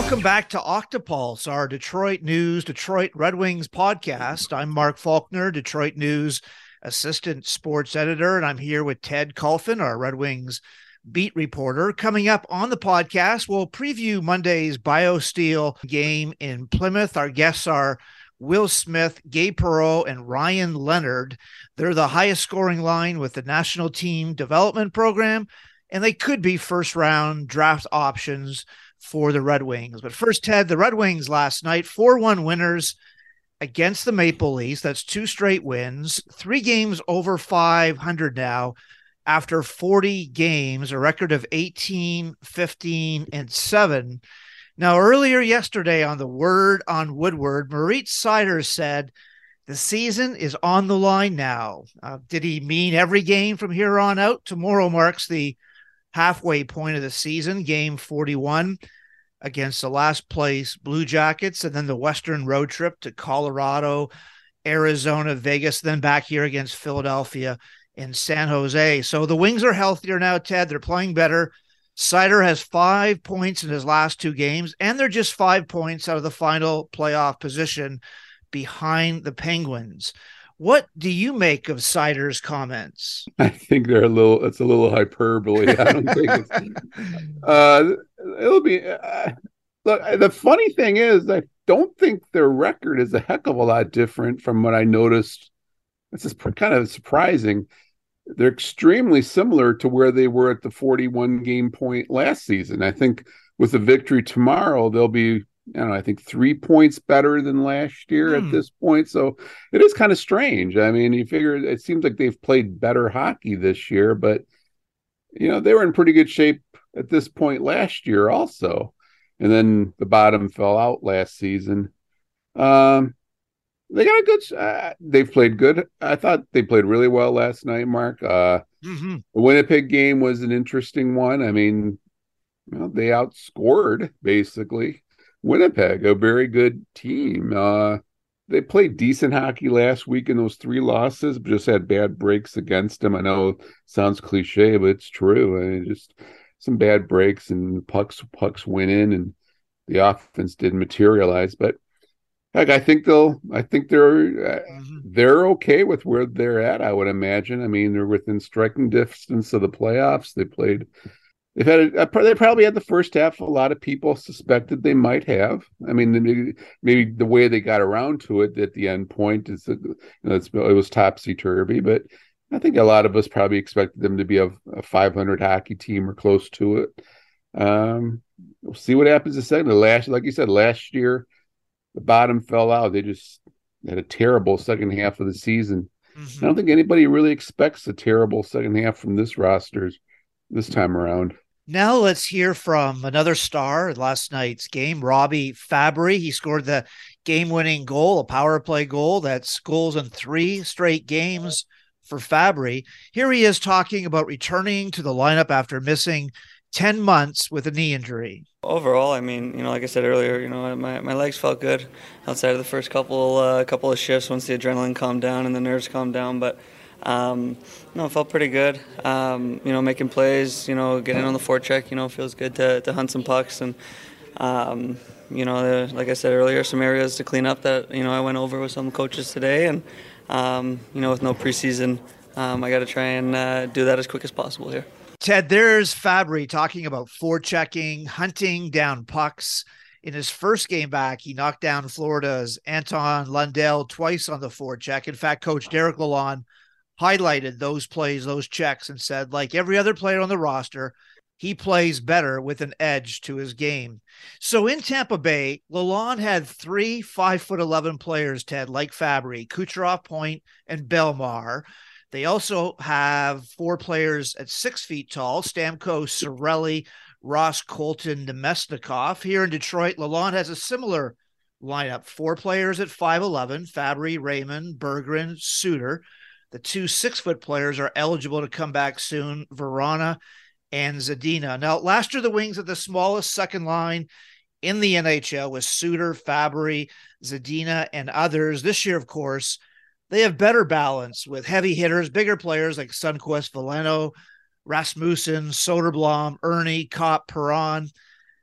Welcome back to Octopulse, our Detroit News, Detroit Red Wings podcast. I'm Mark Faulkner, Detroit News assistant sports editor, and I'm here with Ted Kulfan, our Red Wings beat reporter. Coming up on the podcast, we'll preview Monday's BioSteel game in Plymouth. Our guests are Will Smith, Gabe Perreault, and Ryan Leonard. They're the highest scoring line with the national team development program, and they could be first round draft options for the Red Wings. But first, Ted, the Red Wings last night, 4 1 winners against the Maple Leafs. That's two straight wins, three games over 500 now after 40 games, a record of 18, 15, and 7. Now, earlier yesterday on the Word on Woodward, Moritz Seider said the season is on the line now. Uh, did he mean every game from here on out? Tomorrow marks the halfway point of the season, game 41 against the last place Blue Jackets, and then the Western road trip to Colorado, Arizona, Vegas, then back here against Philadelphia and San Jose. So the Wings are healthier now, Ted. They're playing better. Seider has five points in his last two games, and they're just five points out of the final playoff position behind the Penguins. What do you make of Seider's comments? I think they're a little. It's a little hyperbole. I don't think it's. Uh, it'll be. Uh, look, the funny thing is, I don't think their record is a heck of a lot different from what I noticed. This is kind of surprising. They're extremely similar to where they were at the 41 game point last season. I think with the victory tomorrow, they'll be I don't know, I think three points better than last year at hmm. this point. So it is kind of strange. I mean, you figure it seems like they've played better hockey this year, but you know, they were in pretty good shape at this point last year also. And then the bottom fell out last season. Um they got a good uh, they've played good. I thought they played really well last night, Mark. Uh mm-hmm. the Winnipeg game was an interesting one. I mean, well, they outscored basically Winnipeg, a very good team. Uh, they played decent hockey last week in those three losses, but just had bad breaks against them. I know sounds cliche, but it's true. I mean, just some bad breaks and pucks pucks went in, and the offense didn't materialize. But heck, I think they'll. I think they're uh, mm-hmm. they're okay with where they're at. I would imagine. I mean, they're within striking distance of the playoffs. They played They've had a, they probably had the first half. A lot of people suspected they might have. I mean, maybe, maybe the way they got around to it at the end point is that you know, it was topsy turvy. But I think a lot of us probably expected them to be a, a 500 hockey team or close to it. Um, we'll see what happens this second. Last, like you said, last year the bottom fell out. They just had a terrible second half of the season. Mm-hmm. I don't think anybody really expects a terrible second half from this roster this time around. Now let's hear from another star last night's game, Robbie Fabbri. He scored the game-winning goal, a power play goal. That's goals in three straight games for Fabbri. Here he is talking about returning to the lineup after missing 10 months with a knee injury. Overall, I mean, you know, like I said earlier, you know, my, my legs felt good outside of the first couple uh, couple of shifts once the adrenaline calmed down and the nerves calmed down, but um, no, it felt pretty good. Um, you know, making plays, you know, getting on the forecheck, you know, feels good to, to hunt some pucks. And, um, you know, like I said earlier, some areas to clean up that, you know, I went over with some coaches today. And, um, you know, with no preseason, um, I got to try and uh, do that as quick as possible here. Ted, there's Fabbri talking about forechecking, hunting down pucks. In his first game back, he knocked down Florida's Anton Lundell twice on the forecheck. In fact, Coach Derek Lalonde highlighted those plays, those checks, and said, like every other player on the roster, he plays better with an edge to his game. So in Tampa Bay, Lalonde had three five foot eleven players, Ted, like Fabbri, Kucherov, Point, and Belmar. They also have four players at six feet tall: Stamkos, Cirelli, Ross, Colton, Namestnikov. Here in Detroit, Lalonde has a similar lineup: four players at five eleven: Fabbri, Raymond, Berggren, Suter. The two six foot players are eligible to come back soon Verana and Zadina. Now, last year, the Wings had the smallest second line in the NHL with Suter, Fabbri, Zadina, and others. This year, of course, they have better balance with heavy hitters, bigger players like Sundqvist, Veleno, Rasmussen, Soderblom, Erne, Copp, Perron.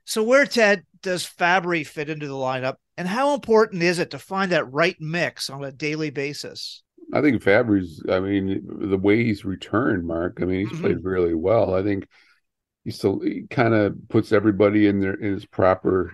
So, where, Ted, does Fabbri fit into the lineup? And how important is it to find that right mix on a daily basis? I think Fabbri's, I mean, the way he's returned, Mark, I mean, he's mm-hmm. played really well. I think he still kind of puts everybody in their in his proper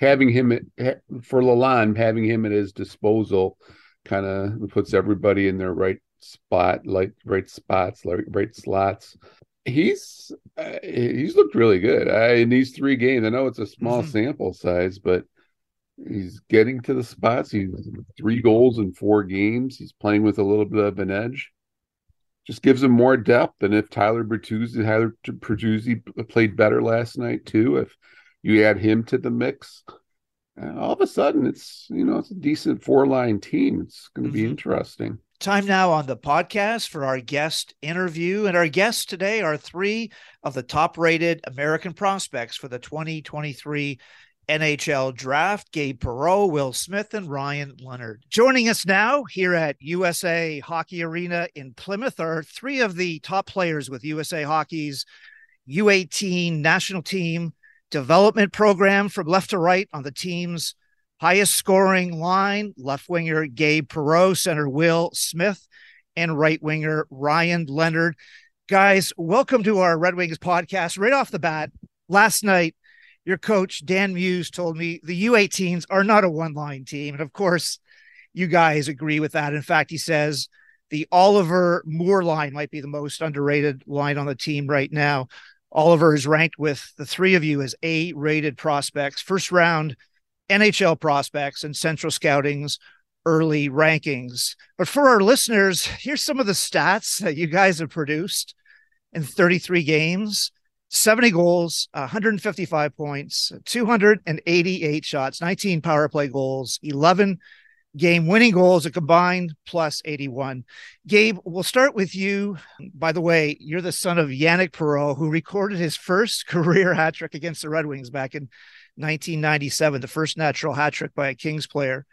having him at, for Lalonde, having him at his disposal kind of puts everybody in their right spot, like right spots, like right slots. He's uh, he's looked really good uh, in these three games. I know it's a small mm-hmm. sample size, but he's getting to the spots. He's three goals in four games. He's playing with a little bit of an edge. Just gives him more depth. than if Tyler Bertuzzi, Tyler Bertuzzi played better last night too, if you add him to the mix, uh, all of a sudden it's you know it's a decent four line team. It's going to mm-hmm. be interesting. Time now on the podcast for our guest interview. And our guests today are three of the top rated American prospects for the 2023 NHL draft Gabe Perreault, Will Smith, and Ryan Leonard. Joining us now here at USA Hockey Arena in Plymouth are three of the top players with USA Hockey's U18 national team development program from left to right on the team's highest scoring line left winger Gabe Perreault, center Will Smith, and right winger Ryan Leonard. Guys, welcome to our Red Wings podcast. Right off the bat, last night, your coach, Dan Muse, told me the U18s are not a one line team. And of course, you guys agree with that. In fact, he says the Oliver Moore line might be the most underrated line on the team right now. Oliver is ranked with the three of you as A rated prospects, first round NHL prospects and Central Scouting's early rankings. But for our listeners, here's some of the stats that you guys have produced in 33 games 70 goals, 155 points, 288 shots, 19 power play goals, 11 game winning goals, a combined plus 81. Gabe, we'll start with you. By the way, you're the son of Yannick Perreault, who recorded his first career hat trick against the Red Wings back in 1997, the first natural hat trick by a Kings player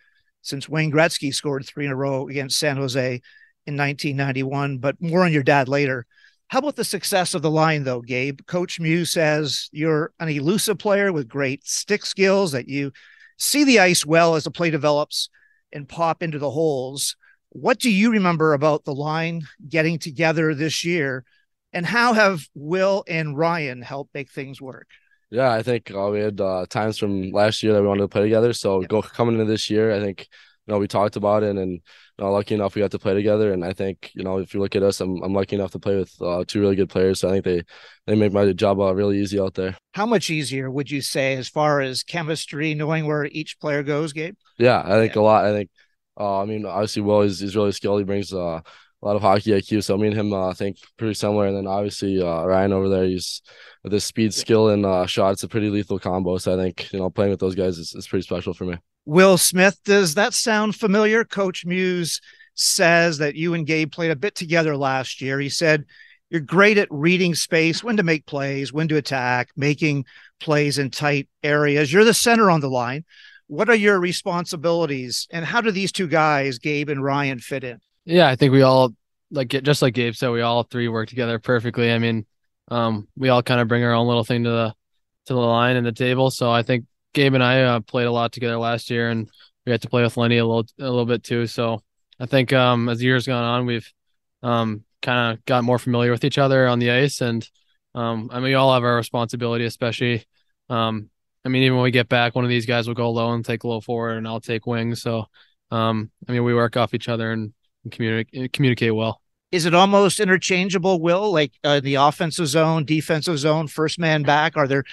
since Wayne Gretzky scored three in a row against San Jose in 1991. But more on your dad later. How about the success of the line, though, Gabe? Coach Muse says you're an elusive player with great stick skills, that you see the ice well as the play develops and pop into the holes. What do you remember about the line getting together this year? And how have Will and Ryan helped make things work? Yeah, I think uh, we had uh, times from last year that we wanted to play together. So go coming into this year, I think you know we talked about it, and you know, lucky enough we got to play together. And I think you know if you look at us, I'm I'm lucky enough to play with uh, two really good players. So I think they they make my job uh, really easy out there. How much easier would you say as far as chemistry, knowing where each player goes, Gabe? Yeah, I think yeah. a lot. I think uh, I mean, obviously, Will is, is really skilled. He brings uh, a lot of hockey IQ. So me and him, uh, I think, pretty similar. And then obviously uh, Ryan over there, he's with his speed, skill, and uh, shot. It's a pretty lethal combo. So I think you know playing with those guys is, is pretty special for me. Will Smith, does that sound familiar? Coach Muse says that you and Gabe played a bit together last year. He said you're great at reading space, when to make plays, when to attack, making plays in tight areas. You're the center on the line what are your responsibilities and how do these two guys gabe and ryan fit in yeah i think we all like just like gabe said we all three work together perfectly i mean um, we all kind of bring our own little thing to the to the line and the table so i think gabe and i uh, played a lot together last year and we had to play with lenny a little a little bit too so i think um, as the years gone on we've um, kind of got more familiar with each other on the ice and um, I mean, we all have our responsibility, especially um, I mean, even when we get back, one of these guys will go low and take a low forward, and I'll take wings. So, um, I mean, we work off each other and, and communicate communicate well. Is it almost interchangeable? Will like uh, the offensive zone, defensive zone, first man back? Are there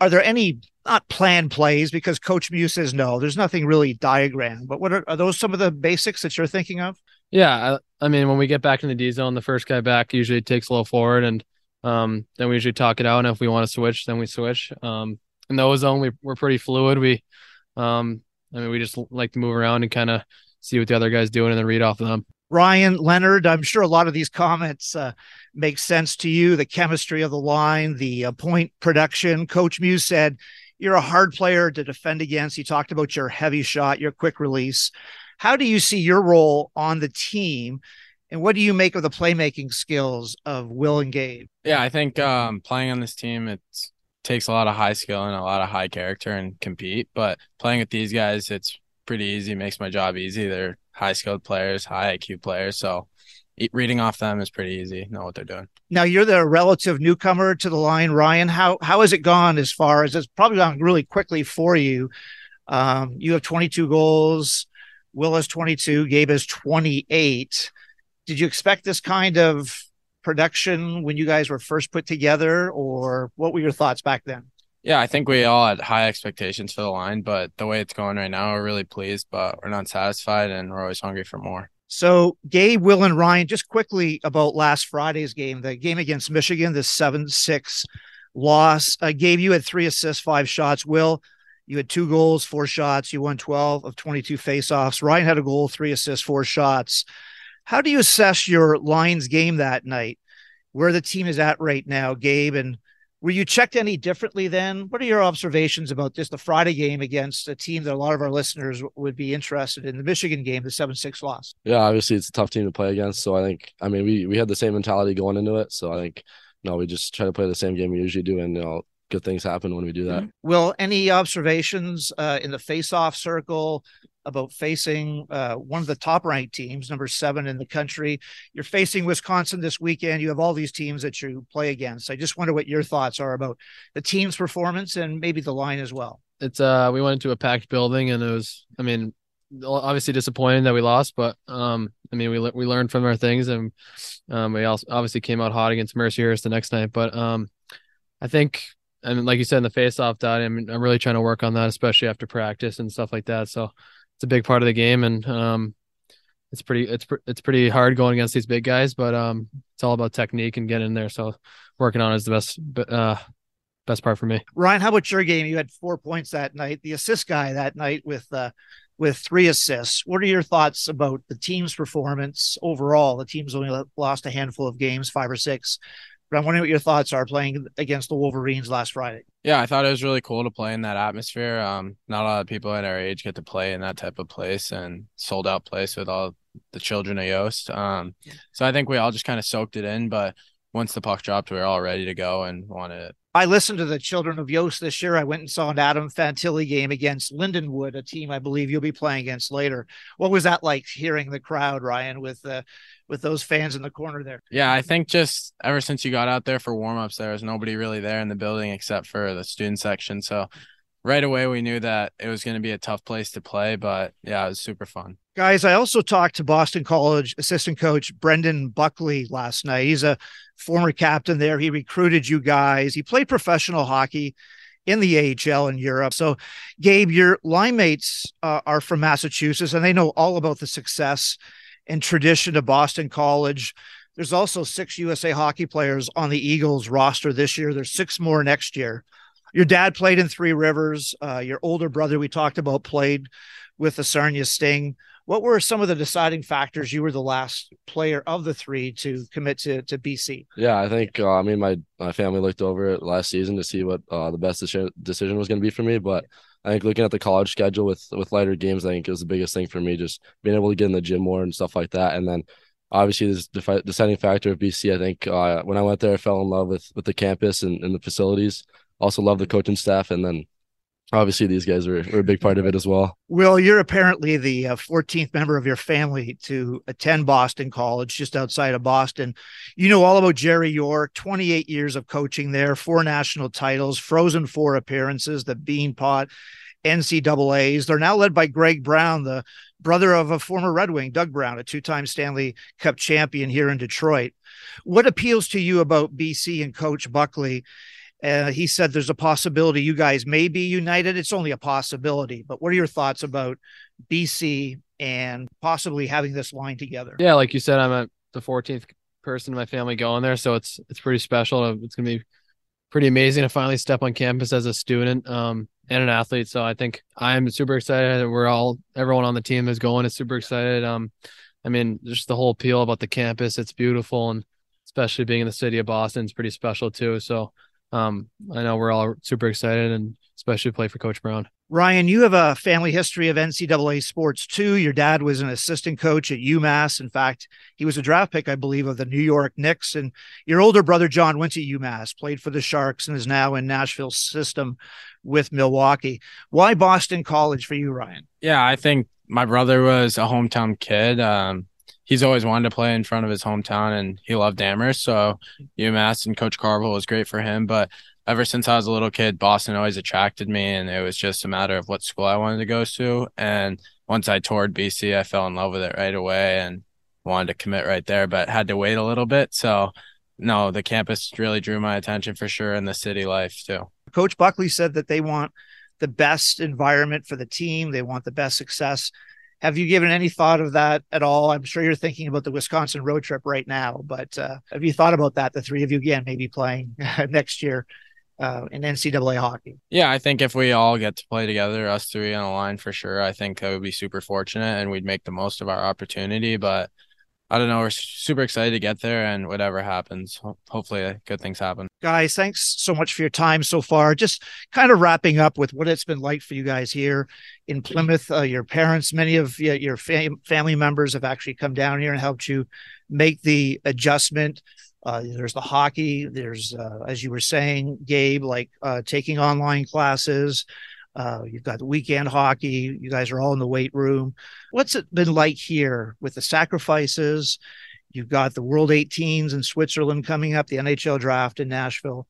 are there any not planned plays because Coach Muse says no. There's nothing really diagram. But what are, are those some of the basics that you're thinking of? Yeah, I, I mean, when we get back in the D zone, the first guy back usually takes a little forward, and um, then we usually talk it out. And if we want to switch, then we switch. Um, in the ozone, we, we're pretty fluid. We, um, I mean, we just like to move around and kind of see what the other guys doing and then read off of them. Ryan Leonard, I'm sure a lot of these comments uh, make sense to you. The chemistry of the line, the uh, point production. Coach Muse said you're a hard player to defend against. You talked about your heavy shot, your quick release. How do you see your role on the team? And what do you make of the playmaking skills of Will and Gabe? Yeah, I think um, playing on this team, it's takes a lot of high skill and a lot of high character and compete. But playing with these guys, it's pretty easy. Makes my job easy. They're high skilled players, high IQ players. So reading off them is pretty easy. Know what they're doing. Now you're the relative newcomer to the line, Ryan. How how has it gone as far as it's probably gone really quickly for you? Um, you have 22 goals. Will has 22. Gabe has 28. Did you expect this kind of production when you guys were first put together, or what were your thoughts back then? Yeah, I think we all had high expectations for the line, but the way it's going right now, we're really pleased, but we're not satisfied and we're always hungry for more. So, Gabe, Will, and Ryan, just quickly about last Friday's game, the game against Michigan, the 7 6 loss. Uh, Gabe, you had three assists, five shots. Will, you had two goals, four shots. You won 12 of 22 faceoffs. Ryan had a goal, three assists, four shots. How do you assess your Lions game that night? Where the team is at right now, Gabe, and were you checked any differently then? What are your observations about just the Friday game against a team that a lot of our listeners would be interested in, the Michigan game, the 7 6 loss? Yeah, obviously it's a tough team to play against. So I think, I mean, we, we had the same mentality going into it. So I think, no, we just try to play the same game we usually do. And, you know, good things happen when we do that. Will any observations uh, in the face-off circle about facing uh, one of the top-ranked teams, number seven in the country? You're facing Wisconsin this weekend. You have all these teams that you play against. I just wonder what your thoughts are about the team's performance and maybe the line as well. It's uh, we went into a packed building and it was, I mean, obviously disappointing that we lost, but um, I mean, we we learned from our things and um, we also obviously came out hot against Mercyhurst the next night, but um, I think I mean, like you said in the face-off, dot, I'm I'm really trying to work on that, especially after practice and stuff like that. So it's a big part of the game, and um, it's pretty it's it's pretty hard going against these big guys, but um, it's all about technique and getting in there. So working on is the best uh best part for me. Ryan, how about your game? You had four points that night, the assist guy that night with uh with three assists. What are your thoughts about the team's performance overall? The team's only lost a handful of games, five or six. But I'm wondering what your thoughts are playing against the Wolverines last Friday. Yeah, I thought it was really cool to play in that atmosphere. Um, not a lot of people at our age get to play in that type of place and sold out place with all the children of Yost. Um, so I think we all just kind of soaked it in. But once the puck dropped, we were all ready to go and wanted. I listened to the Children of Yost this year. I went and saw an Adam Fantilli game against Lindenwood, a team I believe you'll be playing against later. What was that like hearing the crowd, Ryan, with uh, with those fans in the corner there? Yeah, I think just ever since you got out there for warmups, there was nobody really there in the building except for the student section. So right away we knew that it was going to be a tough place to play, but yeah, it was super fun. Guys, I also talked to Boston College assistant coach Brendan Buckley last night. He's a former captain there. He recruited you guys. He played professional hockey in the AHL in Europe. So, Gabe, your line mates uh, are from Massachusetts and they know all about the success and tradition of Boston College. There's also six USA hockey players on the Eagles roster this year. There's six more next year. Your dad played in Three Rivers. Uh, your older brother, we talked about, played with the Sarnia Sting. What were some of the deciding factors? You were the last player of the three to commit to, to BC. Yeah, I think uh, I mean my my family looked over it last season to see what uh, the best decision was going to be for me. But I think looking at the college schedule with with lighter games, I think it was the biggest thing for me, just being able to get in the gym more and stuff like that. And then obviously this defi- deciding factor of BC. I think uh, when I went there, I fell in love with with the campus and, and the facilities. Also love the coaching staff, and then obviously these guys were a big part of it as well. Will, you're apparently the uh, 14th member of your family to attend Boston College, just outside of Boston. You know all about Jerry York, 28 years of coaching there, four national titles, Frozen Four appearances, the Beanpot, NCAAs. They're now led by Greg Brown, the brother of a former Red Wing, Doug Brown, a two-time Stanley Cup champion here in Detroit. What appeals to you about BC and Coach Buckley? Uh, he said there's a possibility you guys may be united. It's only a possibility, but what are your thoughts about BC and possibly having this line together? Yeah, like you said, I'm a, the 14th person in my family going there, so it's it's pretty special. It's gonna be pretty amazing to finally step on campus as a student um, and an athlete. So I think I'm super excited. We're all everyone on the team is going is super excited. Um, I mean, just the whole appeal about the campus. It's beautiful, and especially being in the city of Boston, it's pretty special too. So um, I know we're all super excited and especially play for Coach Brown. Ryan, you have a family history of NCAA sports too. Your dad was an assistant coach at UMass. In fact, he was a draft pick, I believe, of the New York Knicks. And your older brother, John, went to UMass, played for the Sharks, and is now in Nashville's system with Milwaukee. Why Boston College for you, Ryan? Yeah, I think my brother was a hometown kid. Um, he's always wanted to play in front of his hometown and he loved Amherst. So UMass and Coach Carvel was great for him. But ever since I was a little kid, Boston always attracted me, and it was just a matter of what school I wanted to go to. And once I toured BC, I fell in love with it right away and wanted to commit right there, but had to wait a little bit. So, no, the campus really drew my attention for sure, and the city life too. Coach Buckley said that they want the best environment for the team, they want the best success. Have you given any thought of that at all? I'm sure you're thinking about the Wisconsin road trip right now, but uh, have you thought about that? The three of you again, maybe playing next year uh, in NCAA hockey. Yeah, I think if we all get to play together, us three on a line for sure, I think that would be super fortunate and we'd make the most of our opportunity. But I don't know. We're super excited to get there, and whatever happens, hopefully, uh, good things happen. Guys, thanks so much for your time so far. Just kind of wrapping up with what it's been like for you guys here in Plymouth. Uh, your parents, many of your fam- family members have actually come down here and helped you make the adjustment. Uh, there's the hockey. There's, uh, as you were saying, Gabe, like uh, taking online classes. Uh, you've got the weekend hockey. You guys are all in the weight room. What's it been like here with the sacrifices? You've got the World 18s in Switzerland coming up, the NHL draft in Nashville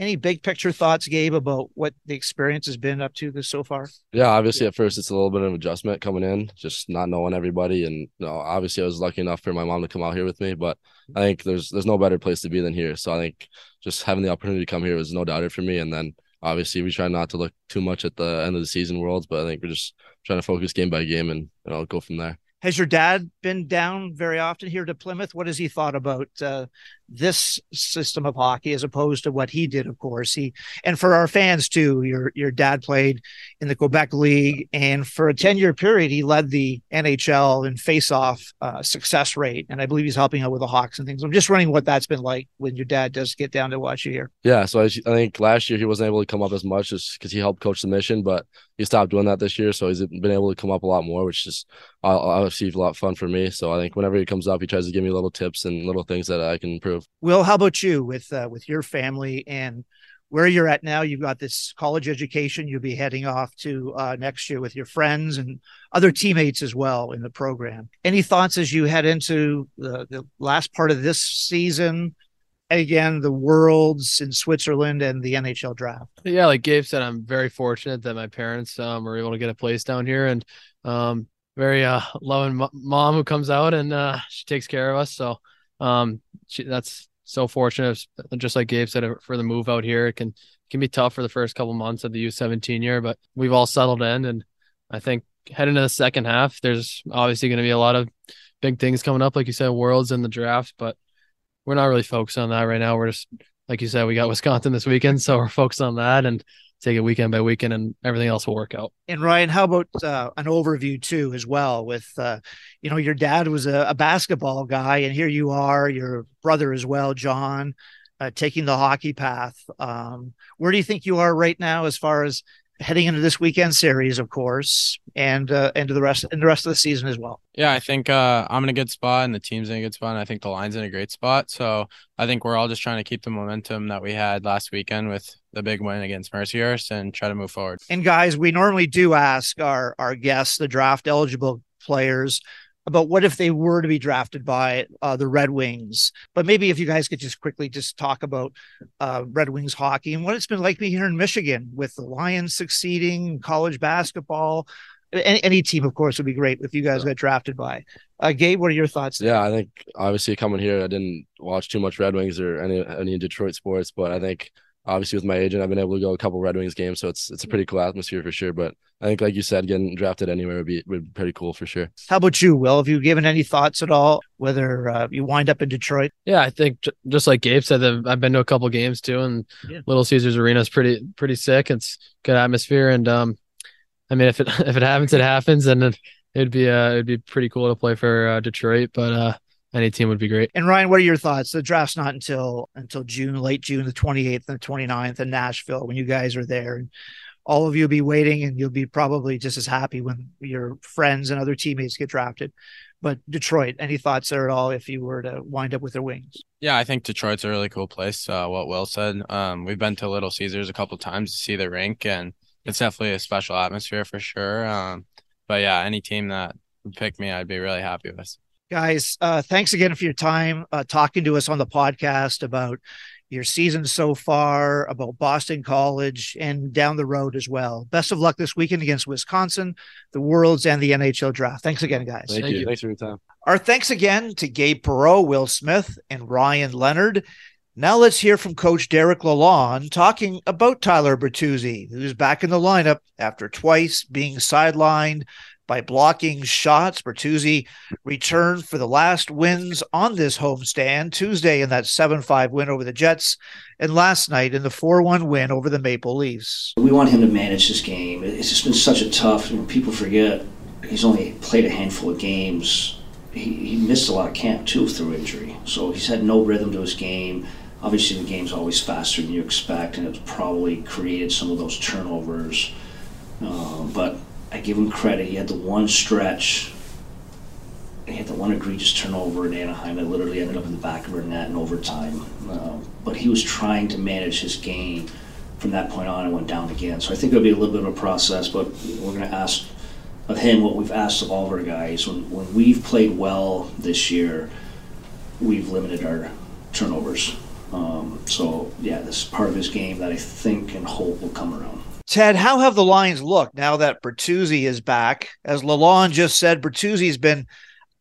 any big picture thoughts, Gabe, about what the experience has been up to so far? Yeah, obviously at first it's a little bit of adjustment coming in, just not knowing everybody, and you know, obviously I was lucky enough for my mom to come out here with me, but I think there's there's no better place to be than here. So I think just having the opportunity to come here was no doubter for me, and then obviously we try not to look too much at the end of the season worlds, but I think we're just trying to focus game by game and you know go from there. Has your dad been down very often here to Plymouth? What has he thought about uh, this system of hockey as opposed to what he did? Of course, he and for our fans too. Your your dad played in the Quebec League, and for a ten year period, he led the NHL in face off uh, success rate, and I believe he's helping out with the Hawks and things. I'm just running what that's been like when your dad does get down to watch you here. Yeah, so I, I think last year he wasn't able to come up as much just because he helped coach the mission, but he stopped doing that this year, so he's been able to come up a lot more, which is obviously a lot of fun for me. So I think whenever he comes up, he tries to give me little tips and little things that I can improve. Will, how about you with uh, with your family and where you're at now? You've got this college education. You'll be heading off to uh, next year with your friends and other teammates as well in the program. Any thoughts as you head into the, the last part of this season? again the worlds in Switzerland and the NHL draft. Yeah, like Gabe said, I'm very fortunate that my parents um, were able to get a place down here and um, very uh, loving mom who comes out and uh, she takes care of us. So um, she, that's so fortunate. Just like Gabe said, for the move out here, it can can be tough for the first couple months of the U17 year, but we've all settled in, and I think heading into the second half, there's obviously going to be a lot of big things coming up, like you said, worlds and the draft, but we're not really focused on that right now. We're just like you said, we got Wisconsin this weekend, so we're focused on that and take it weekend by weekend, and everything else will work out. And Ryan, how about uh, an overview too, as well? With uh, you know, your dad was a, a, basketball guy, and here you are, your brother as well, John, uh, taking the hockey path. Um, where do you think you are right now, as far as heading into this weekend series, of course, and uh, into the rest and the rest of the season as well. Yeah, I think uh, I'm in a good spot, and the team's in a good spot, and I think the line's in a great spot. So I think we're all just trying to keep the momentum that we had last weekend with the big win against Mercyhurst and try to move forward. And guys, we normally do ask our our guests, the draft eligible players, about what if they were to be drafted by uh, the Red Wings. But maybe if you guys could just quickly just talk about uh, Red Wings hockey and what it's been like being here in Michigan with the Lions succeeding, college basketball. Any, any team, of course, would be great if you guys got drafted by. Uh, Gabe, what are your thoughts? Yeah, I think obviously coming here, I didn't watch too much Red Wings or any any Detroit sports, but I think obviously with my agent, I've been able to go a couple Red Wings games, so it's it's a pretty cool atmosphere for sure. But I think, like you said, getting drafted anywhere would be would be pretty cool for sure. How about you, Will? Have you given any thoughts at all whether uh, you wind up in Detroit? Yeah, I think just like Gabe said, I've been to a couple games too, and yeah. Little Caesars Arena is pretty pretty sick. It's good atmosphere, and um, I mean, if it if it happens, it happens, and it, would be uh it'd be pretty cool to play for uh, Detroit. But uh, any team would be great. And Ryan, what are your thoughts? The draft's not until until June, late June, the 28th and the 29th in Nashville when you guys are there. And all of you will be waiting and you'll be probably just as happy when your friends and other teammates get drafted. But Detroit, any thoughts there at all if you were to wind up with their wings? Yeah, I think Detroit's a really cool place. Uh, what Will said. Um, we've been to Little Caesars a couple times to see the rink, and it's definitely a special atmosphere for sure. Um, but yeah, any team that would pick me, I'd be really happy with. Guys, uh, thanks again for your time uh, talking to us on the podcast about your season so far, about Boston College, and down the road as well. Best of luck this weekend against Wisconsin, the Worlds, and the NHL draft. Thanks again, guys. Thank, Thank you. you. Thanks for your time. Our thanks again to Gabe Perreault, Will Smith, and Ryan Leonard. Now let's hear from Coach Derek Lalonde talking about Tyler Bertuzzi, who's back in the lineup after twice being sidelined by blocking shots. Bertuzzi returned for the last wins on this homestand Tuesday in that 7 5 win over the Jets, and last night in the 4 1 win over the Maple Leafs. We want him to manage this game. It's just been such a tough. You know, people forget he's only played a handful of games. He, he missed a lot of camp too through injury, so he's had no rhythm to his game. Obviously, the game's always faster than you expect, and it's probably created some of those turnovers. Um, but I give him credit. He had the one stretch. He had the one egregious turnover in Anaheim that literally ended up in the back of our net in overtime. Um, but he was trying to manage his game from that point on and went down again. So I think it'll be a little bit of a process, but we're going to ask of him what we've asked of all of our guys. When, when we've played well this year, we've limited our turnovers. Um, so, yeah, this is part of his game that I think and hope will come around. Ted, how have the Lions looked now that Bertuzzi is back? As Lalonde just said, Bertuzzi's been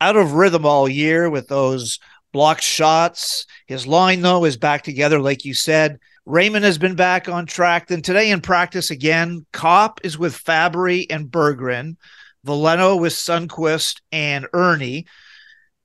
out of rhythm all year with those blocked shots. His line, though, is back together, like you said. Raymond has been back on track. Then today in practice again, Copp is with Fabbri and Berggren, Veleno with Sundqvist and Erne,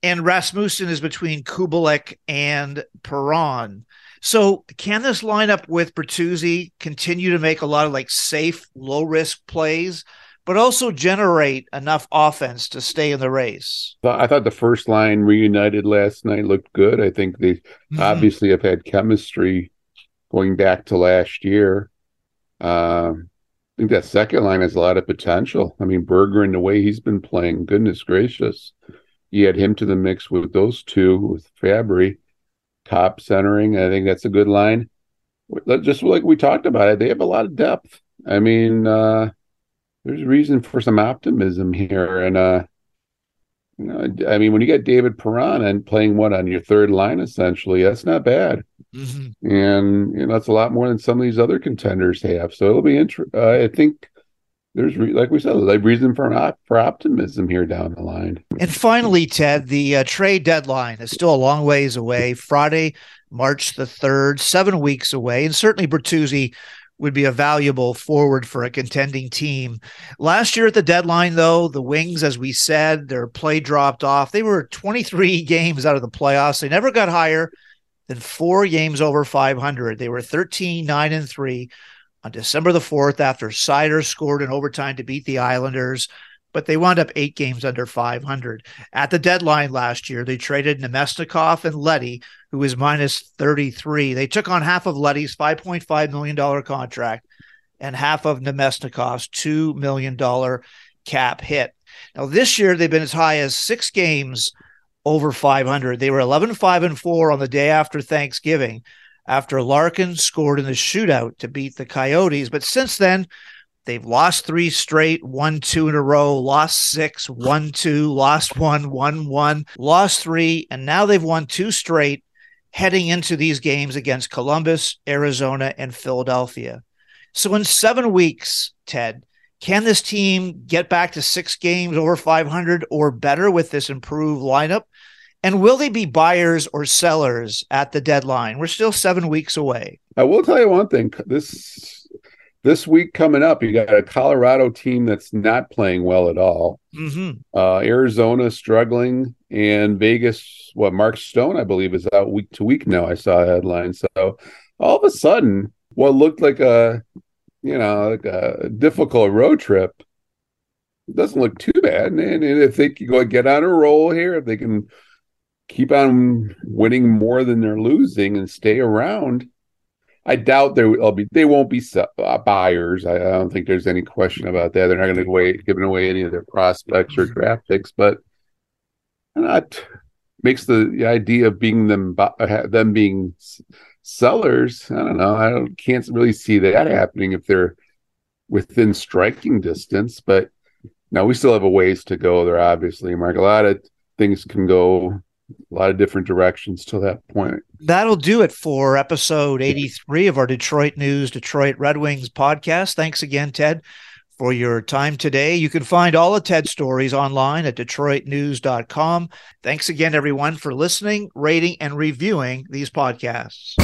and Rasmussen is between Kubalik and Perron. So can this lineup with Bertuzzi continue to make a lot of like safe, low risk plays, but also generate enough offense to stay in the race? I thought the first line reunited last night looked good. I think they Mhm. obviously have had chemistry going back to last year. Um, I think that second line has a lot of potential. I mean, Berger and the way he's been playing, goodness gracious. You add him to the mix with those two, with Fabbri, top centering. I think that's a good line. Just like we talked about it, they have a lot of depth. I mean, uh, there's reason for some optimism here. And, uh, you know, I mean, when you get David Perron and playing what on your third line, essentially, that's not bad. Mhm. And you know, that's a lot more than some of these other contenders have. So it'll be interesting. Uh, I think there's, re- like we said, like reason for op- for optimism here down the line. And finally, Ted, the uh, trade deadline is still a long ways away. Friday, March the 3rd, seven weeks away. And certainly Bertuzzi would be a valuable forward for a contending team. Last year at the deadline, though, the Wings, as we said, their play dropped off. They were 23 games out of the playoffs. They never got higher than four games over 500. They were 13, 9, and 3 on December the 4th after Seider scored in overtime to beat the Islanders, but they wound up eight games under 500. At the deadline last year, they traded Namestnikov and Leddy, who was minus 33. They took on half of Leddy's $5.5 million contract and half of Namestnikov's $2 million cap hit. Now, this year, they've been as high as six games over 500. They were 11 5 and 4 on the day after Thanksgiving after Larkin scored in the shootout to beat the Coyotes. But since then, they've lost three straight, won two in a row, lost six, won two, lost one, won one, lost three, and now they've won two straight heading into these games against Columbus, Arizona, and Philadelphia. So in seven weeks, Ted, can this team get back to six games over 500 or better with this improved lineup? And will they be buyers or sellers at the deadline? We're still seven weeks away. I will tell you one thing. This this week coming up, you got a Colorado team that's not playing well at all. Mm-hmm. Uh, Arizona struggling, and Vegas. What Mark Stone, I believe, is out week to week now. I saw a headline. So all of a sudden, what looked like a you know like a difficult road trip doesn't look too bad. And, and if they can go get on a roll here, if they can keep on winning more than they're losing and stay around, I doubt they'll be. They won't be uh, buyers. I, I, don't think there's any question about that. They're not going to away giving away any of their prospects or draft picks, but not makes the, the idea of being them them being sellers. I don't know. I don't, can't really see that happening if they're within striking distance. But now we still have a ways to go there. Obviously, Mark. A lot of things can go a lot of different directions to that point. That'll do it for episode 83 of our Detroit News Detroit Red Wings podcast. Thanks again, Ted, for your time today. You can find all of Ted's stories online at detroitnews.com. Thanks again, everyone, for listening, rating, and reviewing these podcasts.